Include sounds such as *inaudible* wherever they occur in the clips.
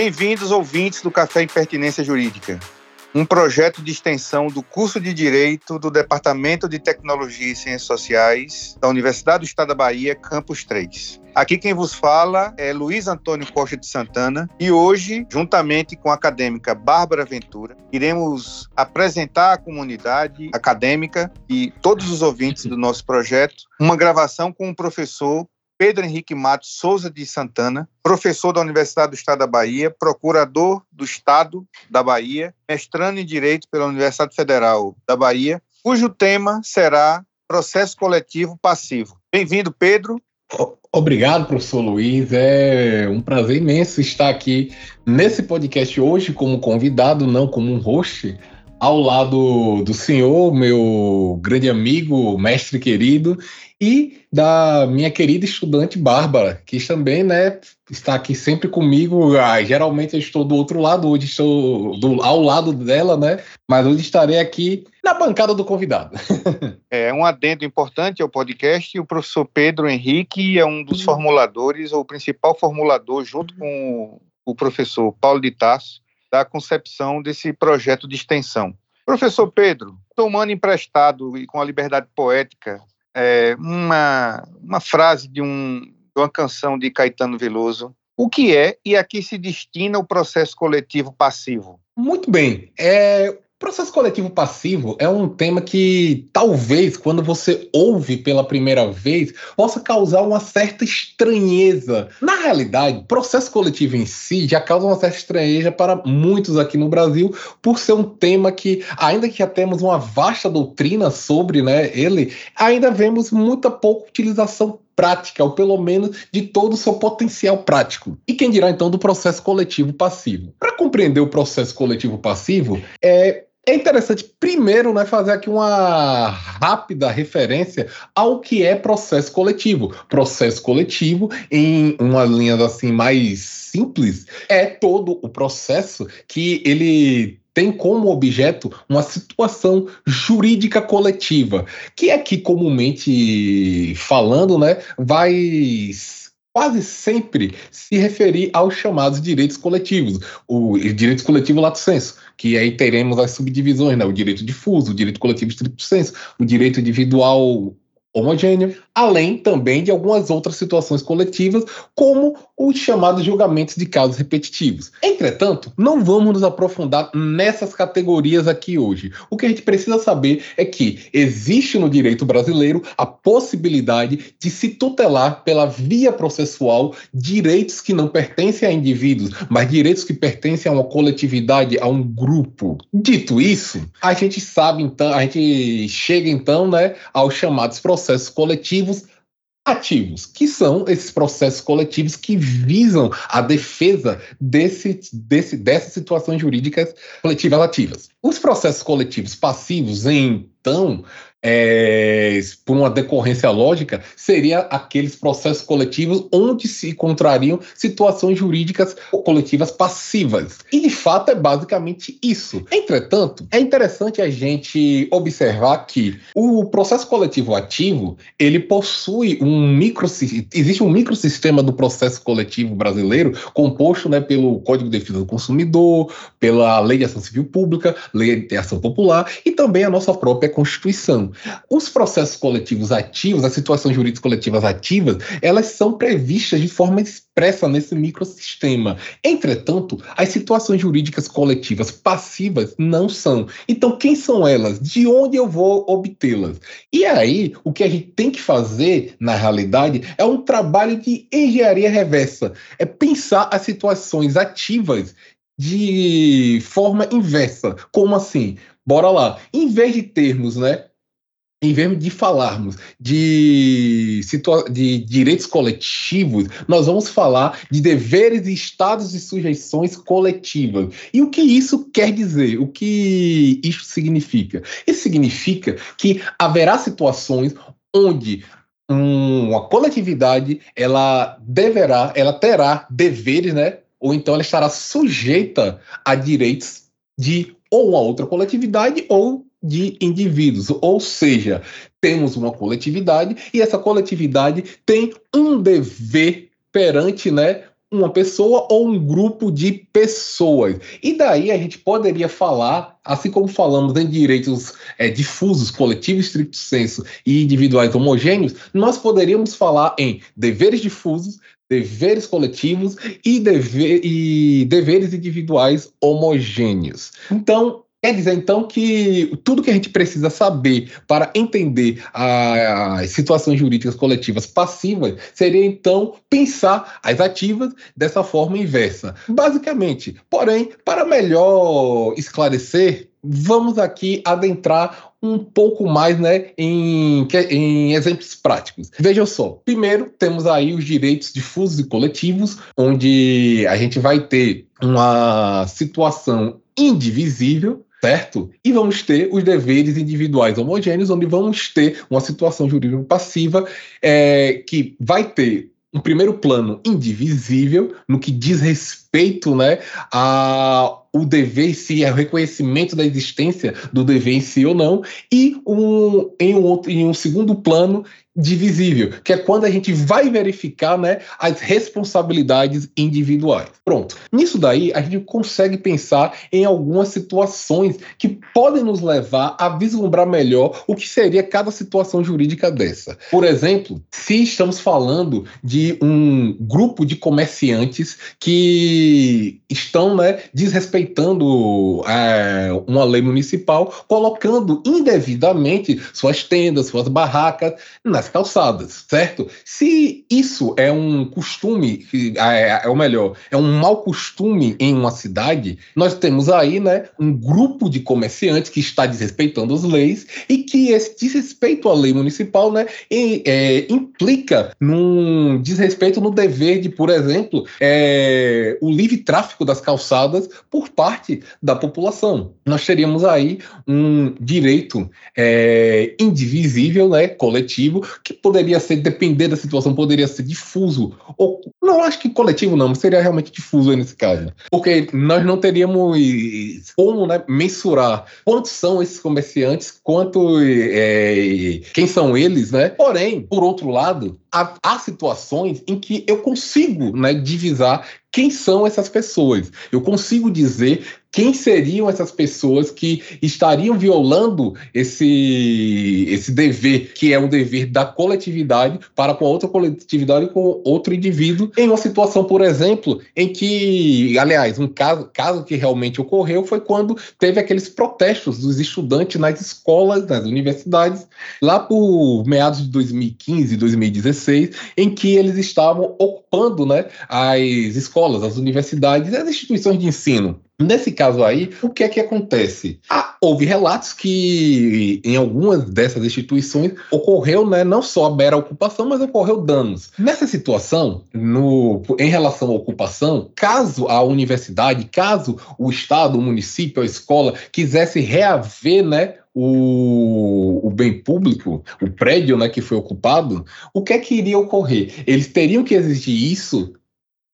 Bem-vindos, ouvintes do Café Impertinência Jurídica, um projeto de extensão do curso de Direito do Departamento de Tecnologia e Ciências Sociais da Universidade do Estado da Bahia, Campus 3. Aqui quem vos fala é Luiz Antônio Costa de Santana e hoje, juntamente com a acadêmica Bárbara Ventura, iremos apresentar à comunidade acadêmica e todos os ouvintes do nosso projeto uma gravação com o professor Pedro Henrique Matos Souza de Santana, professor da Universidade do Estado da Bahia, procurador do Estado da Bahia, mestrando em Direito pela Universidade Federal da Bahia, cujo tema será processo coletivo passivo. Bem-vindo, Pedro. Obrigado, professor Luiz. É um prazer imenso estar aqui nesse podcast hoje como convidado, não como um host, ao lado do senhor, meu grande amigo, mestre querido, e da minha querida estudante Bárbara, que também né, está aqui sempre comigo. Ah, geralmente eu estou do outro lado, hoje estou do, ao lado dela, né? Mas hoje estarei aqui na bancada do convidado. *laughs* é um adendo importante ao podcast. O professor Pedro Henrique é um dos formuladores, ou o principal formulador, junto com o professor Paulo de Tasso, da concepção desse projeto de extensão. Professor Pedro, tomando emprestado e com a liberdade poética é, uma, uma frase de, um, de uma canção de Caetano Veloso, o que é e a que se destina o processo coletivo passivo? Muito bem. É, Processo coletivo passivo é um tema que talvez, quando você ouve pela primeira vez, possa causar uma certa estranheza. Na realidade, processo coletivo em si já causa uma certa estranheza para muitos aqui no Brasil, por ser um tema que, ainda que já temos uma vasta doutrina sobre né, ele, ainda vemos muita pouca utilização prática, ou pelo menos de todo o seu potencial prático. E quem dirá então do processo coletivo passivo? Para compreender o processo coletivo passivo, é é interessante, primeiro, né, fazer aqui uma rápida referência ao que é processo coletivo. Processo coletivo, em uma linha assim mais simples, é todo o processo que ele tem como objeto uma situação jurídica coletiva, que aqui comumente falando, né, vai quase sempre se referir aos chamados direitos coletivos, o direito coletivo lato senso, que aí teremos as subdivisões, né? o direito difuso, o direito coletivo estrito senso, o direito individual homogêneo, além também de algumas outras situações coletivas, como os chamados julgamentos de casos repetitivos. Entretanto, não vamos nos aprofundar nessas categorias aqui hoje. O que a gente precisa saber é que existe no direito brasileiro a possibilidade de se tutelar pela via processual direitos que não pertencem a indivíduos, mas direitos que pertencem a uma coletividade, a um grupo. Dito isso, a gente sabe então, a gente chega então, né, aos chamados processos coletivos ativos, que são esses processos coletivos que visam a defesa desse, desse, dessas situações jurídicas coletivas ativas. Os processos coletivos passivos, então, é, por uma decorrência lógica, seria aqueles processos coletivos onde se encontrariam situações jurídicas coletivas passivas. E de fato é basicamente isso. Entretanto, é interessante a gente observar que o processo coletivo ativo ele possui um micro existe um microsistema do processo coletivo brasileiro composto né, pelo Código de Defesa do Consumidor, pela Lei de Ação Civil Pública, Lei de Ação Popular e também a nossa própria Constituição. Os processos coletivos ativos, as situações jurídicas coletivas ativas, elas são previstas de forma expressa nesse microsistema. Entretanto, as situações jurídicas coletivas passivas não são. Então, quem são elas? De onde eu vou obtê-las? E aí, o que a gente tem que fazer, na realidade, é um trabalho de engenharia reversa. É pensar as situações ativas de forma inversa. Como assim? Bora lá. Em vez de termos, né, em vez de falarmos de, de direitos coletivos, nós vamos falar de deveres, estados e sujeições coletivas. E o que isso quer dizer? O que isso significa? Isso significa que haverá situações onde uma coletividade ela deverá, ela terá deveres, né? Ou então ela estará sujeita a direitos de ou uma outra coletividade ou de indivíduos, ou seja, temos uma coletividade e essa coletividade tem um dever perante, né, uma pessoa ou um grupo de pessoas. E daí a gente poderia falar, assim como falamos em direitos é, difusos, coletivos, estricto senso e individuais homogêneos, nós poderíamos falar em deveres difusos, deveres coletivos e, e deveres individuais homogêneos. Então, Quer dizer, então, que tudo que a gente precisa saber para entender as situações jurídicas coletivas passivas seria, então, pensar as ativas dessa forma inversa. Basicamente, porém, para melhor esclarecer, vamos aqui adentrar um pouco mais né, em, em exemplos práticos. Vejam só, primeiro temos aí os direitos difusos e coletivos, onde a gente vai ter uma situação indivisível certo? E vamos ter os deveres individuais homogêneos, onde vamos ter uma situação jurídica passiva é, que vai ter um primeiro plano indivisível no que diz respeito né, a o dever em si, é o reconhecimento da existência do dever em si ou não, e um, em, um em um segundo plano divisível, que é quando a gente vai verificar né, as responsabilidades individuais. Pronto. Nisso daí, a gente consegue pensar em algumas situações que podem nos levar a vislumbrar melhor o que seria cada situação jurídica dessa. Por exemplo, se estamos falando de um grupo de comerciantes que estão né, desrespeitando é, uma lei municipal, colocando indevidamente suas tendas, suas barracas nas calçadas, certo? Se isso é um costume, é, é o melhor, é um mau costume em uma cidade, nós temos aí, né, um grupo de comerciantes que está desrespeitando as leis e que esse desrespeito à lei municipal, né, é, implica num desrespeito no dever de, por exemplo, é, o livre tráfico das calçadas por parte da população. Nós teríamos aí um direito é, indivisível, né, coletivo, que poderia ser, depender da situação, poderia ser difuso. Ou, não acho que coletivo não, mas seria realmente difuso nesse caso. Porque nós não teríamos como né, mensurar quantos são esses comerciantes, quanto é, quem são eles, né? Porém, por outro lado, há, há situações em que eu consigo né, divisar quem são essas pessoas. Eu consigo dizer quem seriam essas pessoas que estariam violando esse, esse dever, que é o dever da coletividade para com outra coletividade e com outro indivíduo, em uma situação, por exemplo, em que, aliás, um caso, caso que realmente ocorreu foi quando teve aqueles protestos dos estudantes nas escolas, nas universidades, lá por meados de 2015, 2016, em que eles estavam ocupando né, as escolas, as universidades, as instituições de ensino. Nesse caso aí, o que é que acontece? Ah, houve relatos que em algumas dessas instituições ocorreu né, não só a mera ocupação, mas ocorreu danos. Nessa situação, no, em relação à ocupação, caso a universidade, caso o Estado, o município, a escola quisesse reaver né, o, o, bem público, o prédio né, que foi ocupado, o que é que iria ocorrer? Eles teriam que exigir isso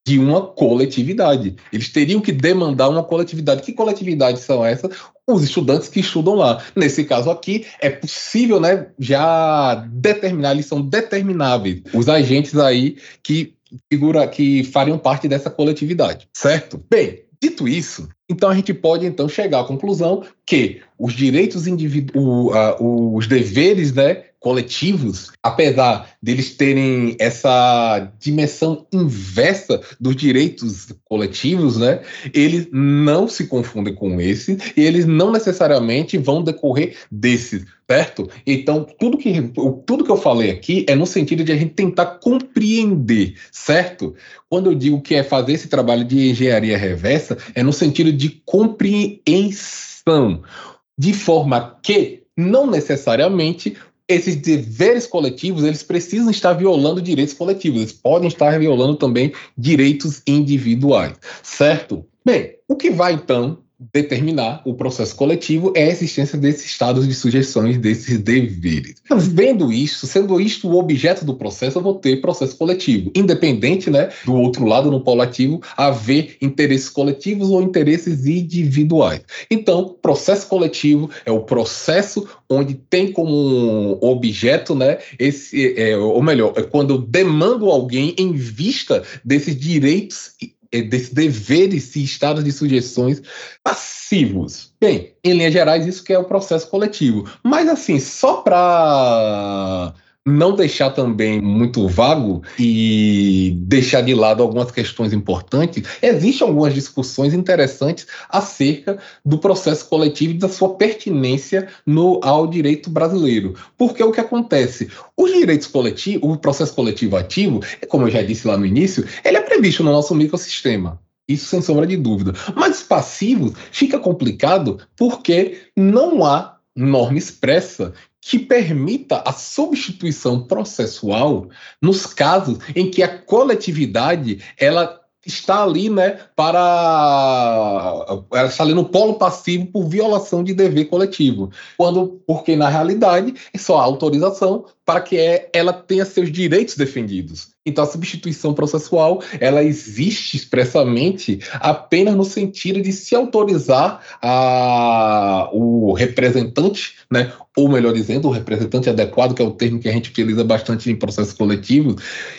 de uma coletividade. Eles teriam que demandar uma coletividade. Que coletividades são essas? Os estudantes que estudam lá. Nesse caso aqui, é possível né, já determinar, eles são determináveis. Os agentes aí que figura que fariam parte dessa coletividade, certo? Bem, dito isso, então a gente pode então chegar à conclusão que os direitos individuais, os deveres, né, coletivos, apesar deles terem essa dimensão inversa dos direitos coletivos, né, eles não se confundem com esses e eles não necessariamente vão decorrer desses, certo? Então, tudo que, tudo que eu falei aqui é no sentido de a gente tentar compreender, certo? Quando eu digo que é fazer esse trabalho de engenharia reversa, é no sentido de compreensão, de forma que não necessariamente esses deveres coletivos, eles precisam estar violando direitos coletivos, eles podem estar violando também direitos individuais, certo? Bem, o que vai então determinar o processo coletivo é a existência desses estados de sujeições, desses deveres. Então, vendo isso, sendo isto o objeto do processo, eu vou ter processo coletivo. Independente, né, do outro lado, no polo ativo, haver interesses coletivos ou interesses individuais. Então, processo coletivo é o processo onde tem como objeto, né, esse, é, ou melhor, é quando eu demando alguém em vista desses direitos é, desses deveres e estados de sugestões passivos. Bem, em linhas gerais, isso que é o processo coletivo. Mas, assim, só para não deixar também muito vago e deixar de lado algumas questões importantes, existem algumas discussões interessantes acerca do processo coletivo e da sua pertinência no, ao direito brasileiro. Porque o que acontece? Os direitos coletivos, o processo coletivo ativo, como eu já disse lá no início, ele é previsto no nosso microsistema. Isso sem sombra de dúvida. Mas os passivos fica complicado porque não há norma expressa que permita a substituição processual nos casos em que a coletividade ela está ali, né, para ela está ali no polo passivo por violação de dever coletivo. Quando, porque na realidade é só a autorização para que é, ela tenha seus direitos defendidos. Então a substituição processual, ela existe expressamente apenas no sentido de se autorizar a, o representante, né, ou melhor dizendo, o representante adequado, que é o termo que a gente utiliza bastante em processos coletivos,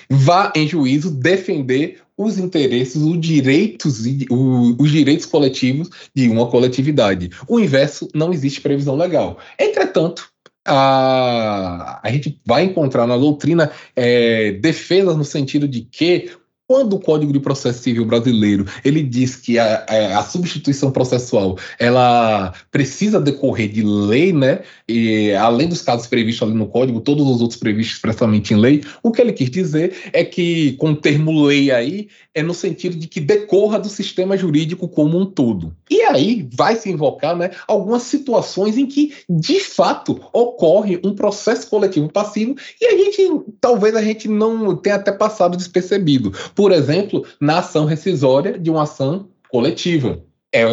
vá em juízo defender os interesses, os direitos, os direitos coletivos de uma coletividade. O inverso não existe previsão legal. Entretanto, a, a gente vai encontrar na doutrina é, defesas no sentido de que quando o Código de Processo Civil brasileiro ele diz que a, a, substituição processual ela precisa decorrer de lei, né? E além dos casos previstos ali no Código, todos os outros previstos expressamente em lei, o que ele quis dizer é que com o termo lei aí é no sentido de que decorra do sistema jurídico como um todo. E aí vai se invocar, né? Algumas situações em que de fato ocorre um processo coletivo passivo e a gente talvez a gente não tenha até passado despercebido por exemplo, na ação rescisória de uma ação coletiva. É,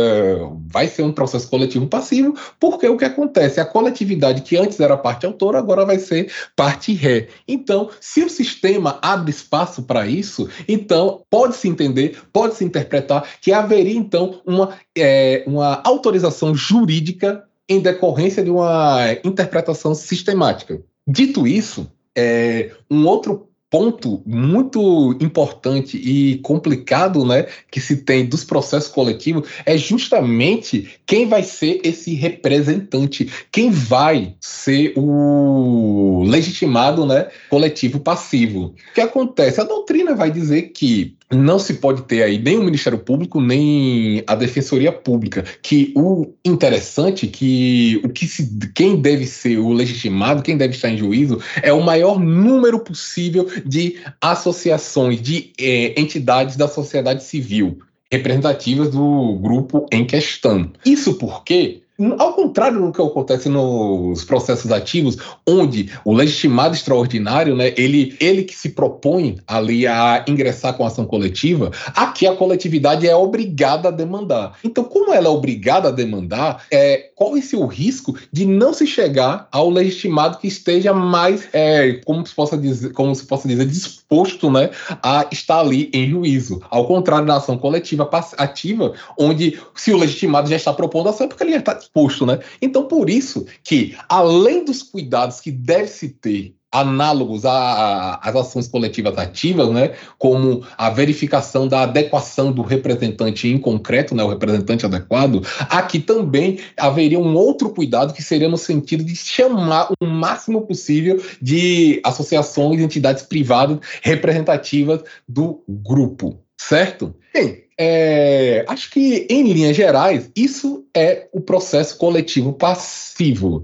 vai ser um processo coletivo passivo, porque o que acontece? A coletividade que antes era parte autora, agora vai ser parte ré. Então, se o sistema abre espaço para isso, então pode-se entender, pode-se interpretar que haveria então uma, é, uma autorização jurídica em decorrência de uma interpretação sistemática. Dito isso, é, um outro ponto muito importante e complicado, né, que se tem dos processos coletivos é justamente quem vai ser esse representante, quem vai ser o legitimado, né, coletivo passivo. O que acontece? A doutrina vai dizer que não se pode ter aí nem o Ministério Público nem a Defensoria Pública, que o interessante que o que se, quem deve ser o legitimado, quem deve estar em juízo é o maior número possível de associações, de é, entidades da sociedade civil representativas do grupo em questão. Isso porque ao contrário do que acontece nos processos ativos, onde o legitimado extraordinário, né, ele, ele que se propõe ali a ingressar com a ação coletiva, aqui a coletividade é obrigada a demandar. Então, como ela é obrigada a demandar, é, corre-se o risco de não se chegar ao legitimado que esteja mais, é, como, se possa dizer, como se possa dizer, disposto né, a estar ali em juízo. Ao contrário da ação coletiva ativa, onde se o legitimado já está propondo ação, é porque ele já está disposto. Né? Então, por isso que, além dos cuidados que deve se ter análogos às ações coletivas ativas, né, como a verificação da adequação do representante em concreto, né, o representante adequado, aqui também haveria um outro cuidado que seria no sentido de chamar o máximo possível de associações, entidades privadas representativas do grupo, certo? Bem, é, acho que, em linhas gerais, isso é o processo coletivo passivo.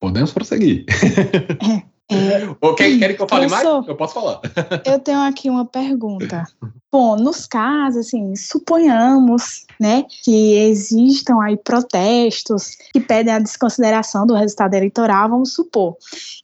Podemos prosseguir. É, *laughs* ok, querem que eu fale eu mais? Sou, eu posso falar. eu tenho aqui uma pergunta. Bom, nos casos, assim, suponhamos, né, que existam aí protestos que pedem a desconsideração do resultado eleitoral, vamos supor.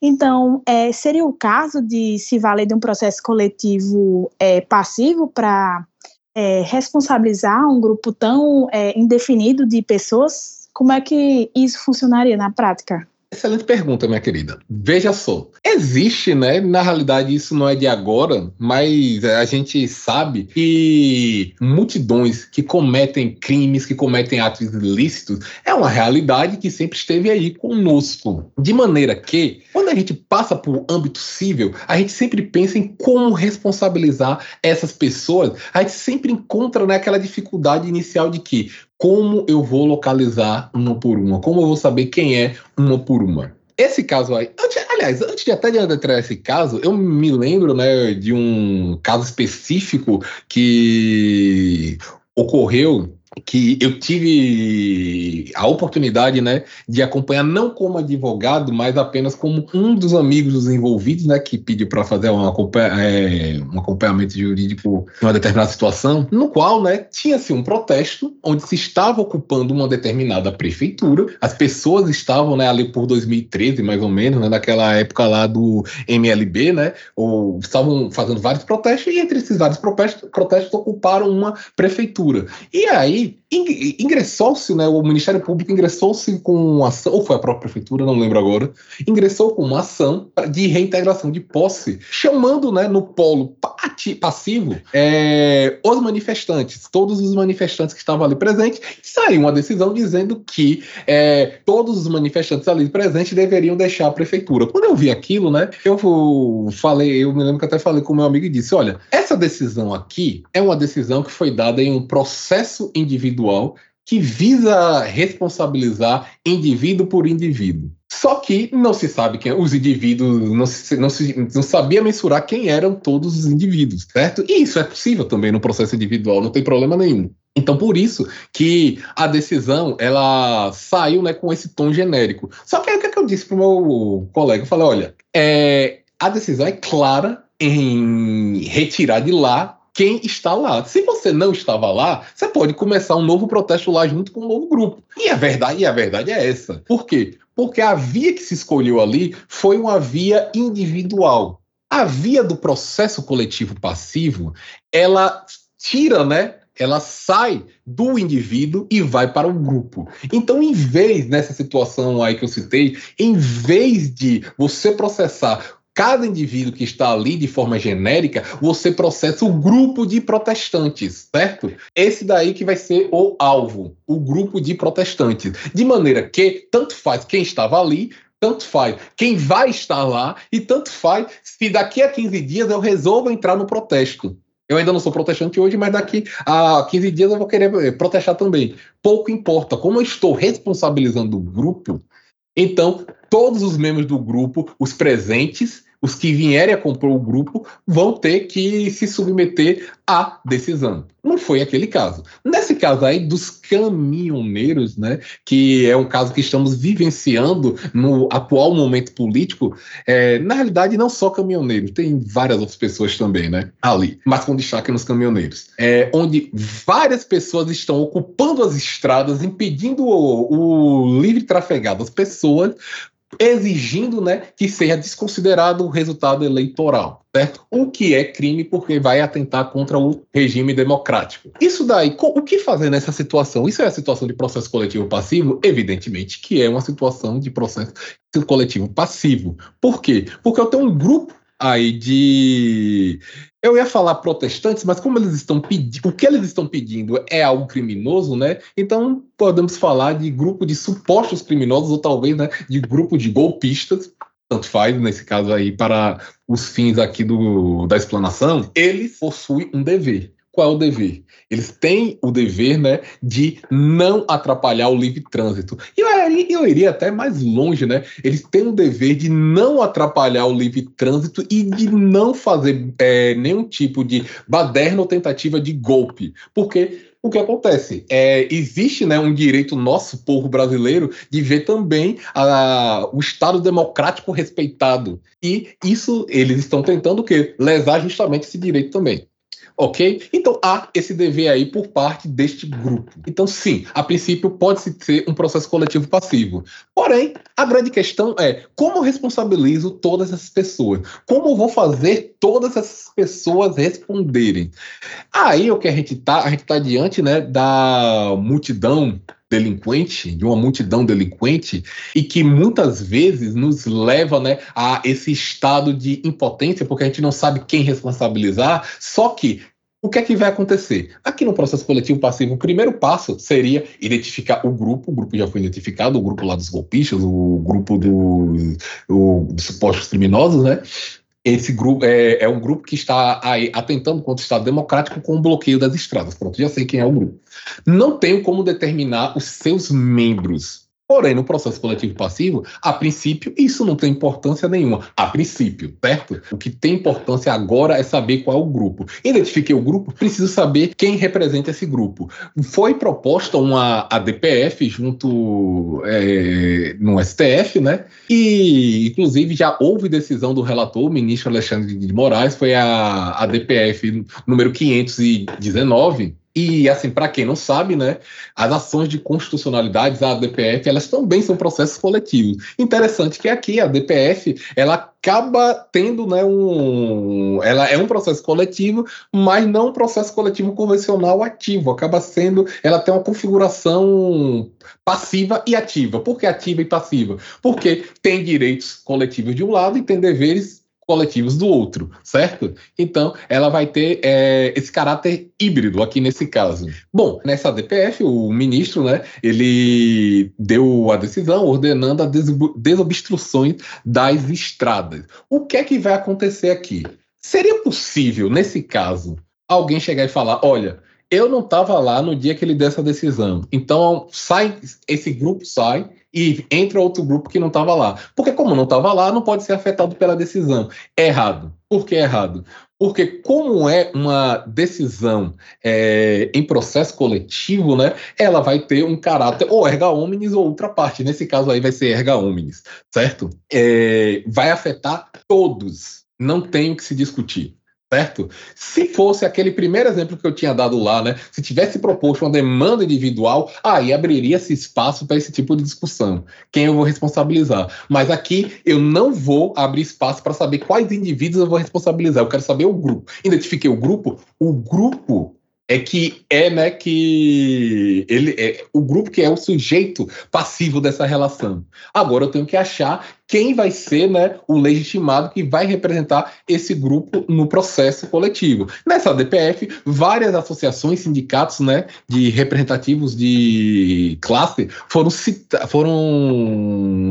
Então, é, seria o caso de se valer de um processo coletivo é, passivo para é, responsabilizar um grupo tão é, indefinido de pessoas? Como é que isso funcionaria na prática? Excelente pergunta, minha querida. Veja só, existe, né? Na realidade, isso não é de agora, mas a gente sabe que multidões que cometem crimes, que cometem atos ilícitos, é uma realidade que sempre esteve aí conosco. De maneira que, quando a gente passa por âmbito civil, a gente sempre pensa em como responsabilizar essas pessoas. A gente sempre encontra né, dificuldade inicial de que como eu vou localizar uma por uma? Como eu vou saber quem é uma por uma? Esse caso aí, antes, aliás, antes de até de entrar nesse caso, eu me lembro né, de um caso específico que ocorreu que eu tive a oportunidade, né, de acompanhar não como advogado, mas apenas como um dos amigos dos envolvidos, né, que pediu para fazer um, é, um, acompanhamento jurídico em uma determinada situação, no qual, né, tinha-se um protesto onde se estava ocupando uma determinada prefeitura, as pessoas estavam, né, ali por 2013, mais ou menos, né, naquela época lá do MLB, né, ou estavam fazendo vários protestos e entre esses vários protestos, protestos ocuparam uma prefeitura. E aí believe ingressou-se, né, o Ministério Público ingressou-se com uma ação, ou foi a própria prefeitura, não lembro agora, ingressou com uma ação de reintegração de posse, chamando né, no polo passivo é, os manifestantes, todos os manifestantes que estavam ali presentes, saiu uma decisão dizendo que é, todos os manifestantes ali presentes deveriam deixar a prefeitura. Quando eu vi aquilo, né, eu falei, eu me lembro que até falei com meu amigo e disse, olha, essa decisão aqui é uma decisão que foi dada em um processo individual individual que visa responsabilizar indivíduo por indivíduo. Só que não se sabe quem os indivíduos, não se, não se não sabia mensurar quem eram todos os indivíduos, certo? E isso é possível também no processo individual, não tem problema nenhum. Então, por isso que a decisão ela saiu né, com esse tom genérico. Só que aí o que, é que eu disse para o meu colega? Eu falei: olha, é, a decisão é clara em retirar de lá quem está lá. Se você não estava lá, você pode começar um novo protesto lá junto com um novo grupo. E a verdade, e a verdade é essa. Por quê? Porque a via que se escolheu ali foi uma via individual. A via do processo coletivo passivo, ela tira, né, ela sai do indivíduo e vai para o grupo. Então, em vez nessa situação aí que eu citei, em vez de você processar cada indivíduo que está ali de forma genérica, você processa o grupo de protestantes, certo? Esse daí que vai ser o alvo, o grupo de protestantes. De maneira que tanto faz quem estava ali, tanto faz quem vai estar lá e tanto faz se daqui a 15 dias eu resolvo entrar no protesto. Eu ainda não sou protestante hoje, mas daqui a 15 dias eu vou querer eh, protestar também. Pouco importa. Como eu estou responsabilizando o grupo, então todos os membros do grupo, os presentes, os que vierem a comprar o grupo vão ter que se submeter à decisão. Não foi aquele caso. Nesse caso aí dos caminhoneiros, né, que é um caso que estamos vivenciando no atual momento político, é, na realidade não só caminhoneiros, tem várias outras pessoas também, né, ali, mas com destaque nos caminhoneiros, é, onde várias pessoas estão ocupando as estradas, impedindo o, o livre trafegado das pessoas exigindo né, que seja desconsiderado o resultado eleitoral, certo? O que é crime porque vai atentar contra o regime democrático. Isso daí, o que fazer nessa situação? Isso é a situação de processo coletivo passivo? Evidentemente que é uma situação de processo coletivo passivo. Por quê? Porque eu tenho um grupo aí de eu ia falar protestantes, mas como eles estão pedindo, o que eles estão pedindo é algo criminoso, né? Então podemos falar de grupo de supostos criminosos ou talvez, né, de grupo de golpistas, tanto faz nesse caso aí para os fins aqui do da explanação. Eles possuem um dever. Qual é o dever? Eles têm o dever né, de não atrapalhar o livre trânsito. E eu, eu iria até mais longe, né? Eles têm o dever de não atrapalhar o livre trânsito e de não fazer é, nenhum tipo de baderna ou tentativa de golpe. Porque o que acontece? É, existe né, um direito nosso, povo brasileiro, de ver também a, o Estado democrático respeitado. E isso eles estão tentando o quê? Lesar justamente esse direito também. Ok? Então há esse dever aí por parte deste grupo. Então, sim, a princípio pode ser um processo coletivo passivo. Porém, a grande questão é como eu responsabilizo todas essas pessoas? Como vou fazer todas essas pessoas responderem? Aí o que a gente está, a gente está diante né, da multidão delinquente, de uma multidão delinquente, e que muitas vezes nos leva né, a esse estado de impotência, porque a gente não sabe quem responsabilizar. Só que o que é que vai acontecer? Aqui no processo coletivo passivo, o primeiro passo seria identificar o grupo, o grupo já foi identificado, o grupo lá dos golpistas, o grupo do, o, dos supostos criminosos, né? Esse grupo é, é, um grupo que está aí atentando contra o Estado Democrático com o bloqueio das estradas. Pronto, já sei quem é o grupo. Não tenho como determinar os seus membros. Porém, no processo coletivo passivo, a princípio, isso não tem importância nenhuma. A princípio, certo? O que tem importância agora é saber qual é o grupo. Identifiquei o grupo, preciso saber quem representa esse grupo. Foi proposta uma ADPF junto é, no STF, né? E, inclusive, já houve decisão do relator, o ministro Alexandre de Moraes, foi a ADPF número 519 e, assim, para quem não sabe, né, as ações de constitucionalidade, a DPF, elas também são processos coletivos. Interessante que aqui a DPF, ela acaba tendo, né, um... Ela é um processo coletivo, mas não um processo coletivo convencional ativo. Acaba sendo... Ela tem uma configuração passiva e ativa. Por que ativa e passiva? Porque tem direitos coletivos de um lado e tem deveres coletivos do outro, certo? Então, ela vai ter é, esse caráter híbrido aqui nesse caso. Bom, nessa DPF, o ministro, né, ele deu a decisão ordenando a desobstruções das estradas. O que é que vai acontecer aqui? Seria possível, nesse caso, alguém chegar e falar, olha, eu não estava lá no dia que ele deu essa decisão. Então, sai, esse grupo sai e entra outro grupo que não estava lá. Porque, como não estava lá, não pode ser afetado pela decisão. É errado. Por que é errado? Porque, como é uma decisão é, em processo coletivo, né, ela vai ter um caráter ou erga omnes ou outra parte. Nesse caso aí vai ser erga omnes, certo? É, vai afetar todos. Não tem o que se discutir certo? Se fosse aquele primeiro exemplo que eu tinha dado lá, né? Se tivesse proposto uma demanda individual, aí abriria-se espaço para esse tipo de discussão. Quem eu vou responsabilizar? Mas aqui eu não vou abrir espaço para saber quais indivíduos eu vou responsabilizar. Eu quero saber o grupo. Identifiquei o grupo. O grupo é que é, né, que ele é o grupo que é o sujeito passivo dessa relação. Agora eu tenho que achar quem vai ser, né, o legitimado que vai representar esse grupo no processo coletivo. Nessa DPF, várias associações, sindicatos, né, de representativos de classe foram foram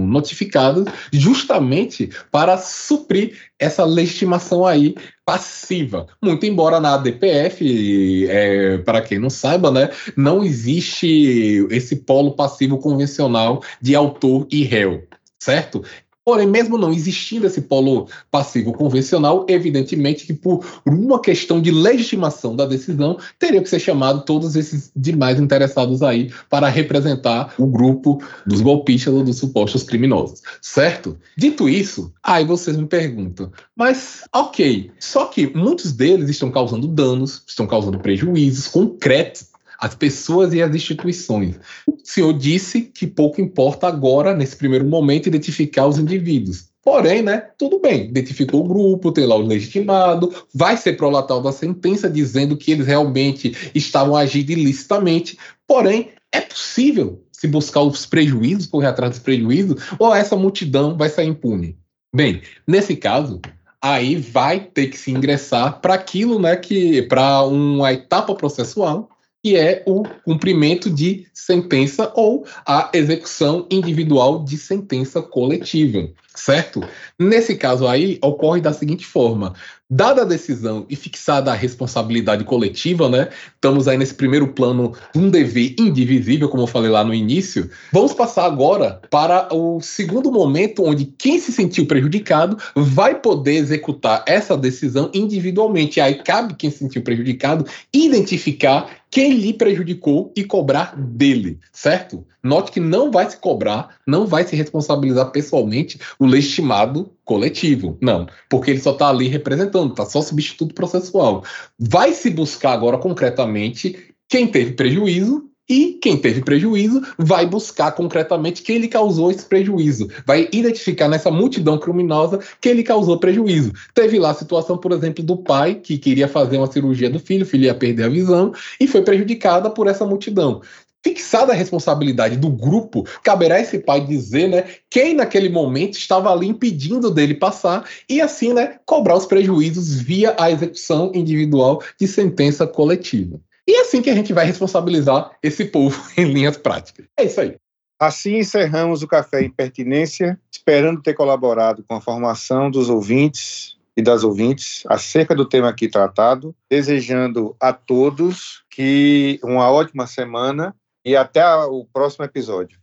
notificados justamente para suprir essa legitimação aí passiva. Muito embora na DPF, é, para quem não saiba, né, não existe esse polo passivo convencional de autor e réu certo? Porém, mesmo não existindo esse polo passivo convencional, evidentemente que por uma questão de legitimação da decisão, teria que ser chamado todos esses demais interessados aí para representar o grupo dos golpistas ou dos supostos criminosos, certo? Dito isso, aí vocês me perguntam, mas ok, só que muitos deles estão causando danos, estão causando prejuízos concretos as pessoas e as instituições. O senhor disse que pouco importa agora, nesse primeiro momento, identificar os indivíduos. Porém, né, tudo bem, identificou o grupo, tem lá o legitimado, vai ser prolatal da sentença dizendo que eles realmente estavam agindo ilicitamente, porém, é possível se buscar os prejuízos, correr atrás dos prejuízos, ou essa multidão vai sair impune? Bem, nesse caso, aí vai ter que se ingressar para aquilo, né, que para uma etapa processual que é o cumprimento de sentença ou a execução individual de sentença coletiva, certo? Nesse caso aí, ocorre da seguinte forma: Dada a decisão e fixada a responsabilidade coletiva, né? Estamos aí nesse primeiro plano de um dever indivisível, como eu falei lá no início. Vamos passar agora para o segundo momento onde quem se sentiu prejudicado vai poder executar essa decisão individualmente. Aí cabe quem se sentiu prejudicado identificar quem lhe prejudicou e cobrar dele, certo? Note que não vai se cobrar, não vai se responsabilizar pessoalmente o legitimado coletivo, não, porque ele só está ali representando falando, tá só substituto processual. Vai se buscar agora concretamente quem teve prejuízo e quem teve prejuízo vai buscar concretamente quem lhe causou esse prejuízo. Vai identificar nessa multidão criminosa quem lhe causou prejuízo. Teve lá a situação, por exemplo, do pai que queria fazer uma cirurgia do filho, o filho ia perder a visão e foi prejudicada por essa multidão. Fixada a responsabilidade do grupo, caberá esse pai dizer, né, quem naquele momento estava ali impedindo dele passar e assim, né, cobrar os prejuízos via a execução individual de sentença coletiva. E é assim que a gente vai responsabilizar esse povo *laughs* em linhas práticas. É isso aí. Assim encerramos o Café Impertinência, esperando ter colaborado com a formação dos ouvintes e das ouvintes acerca do tema aqui tratado, desejando a todos que uma ótima semana e até o próximo episódio.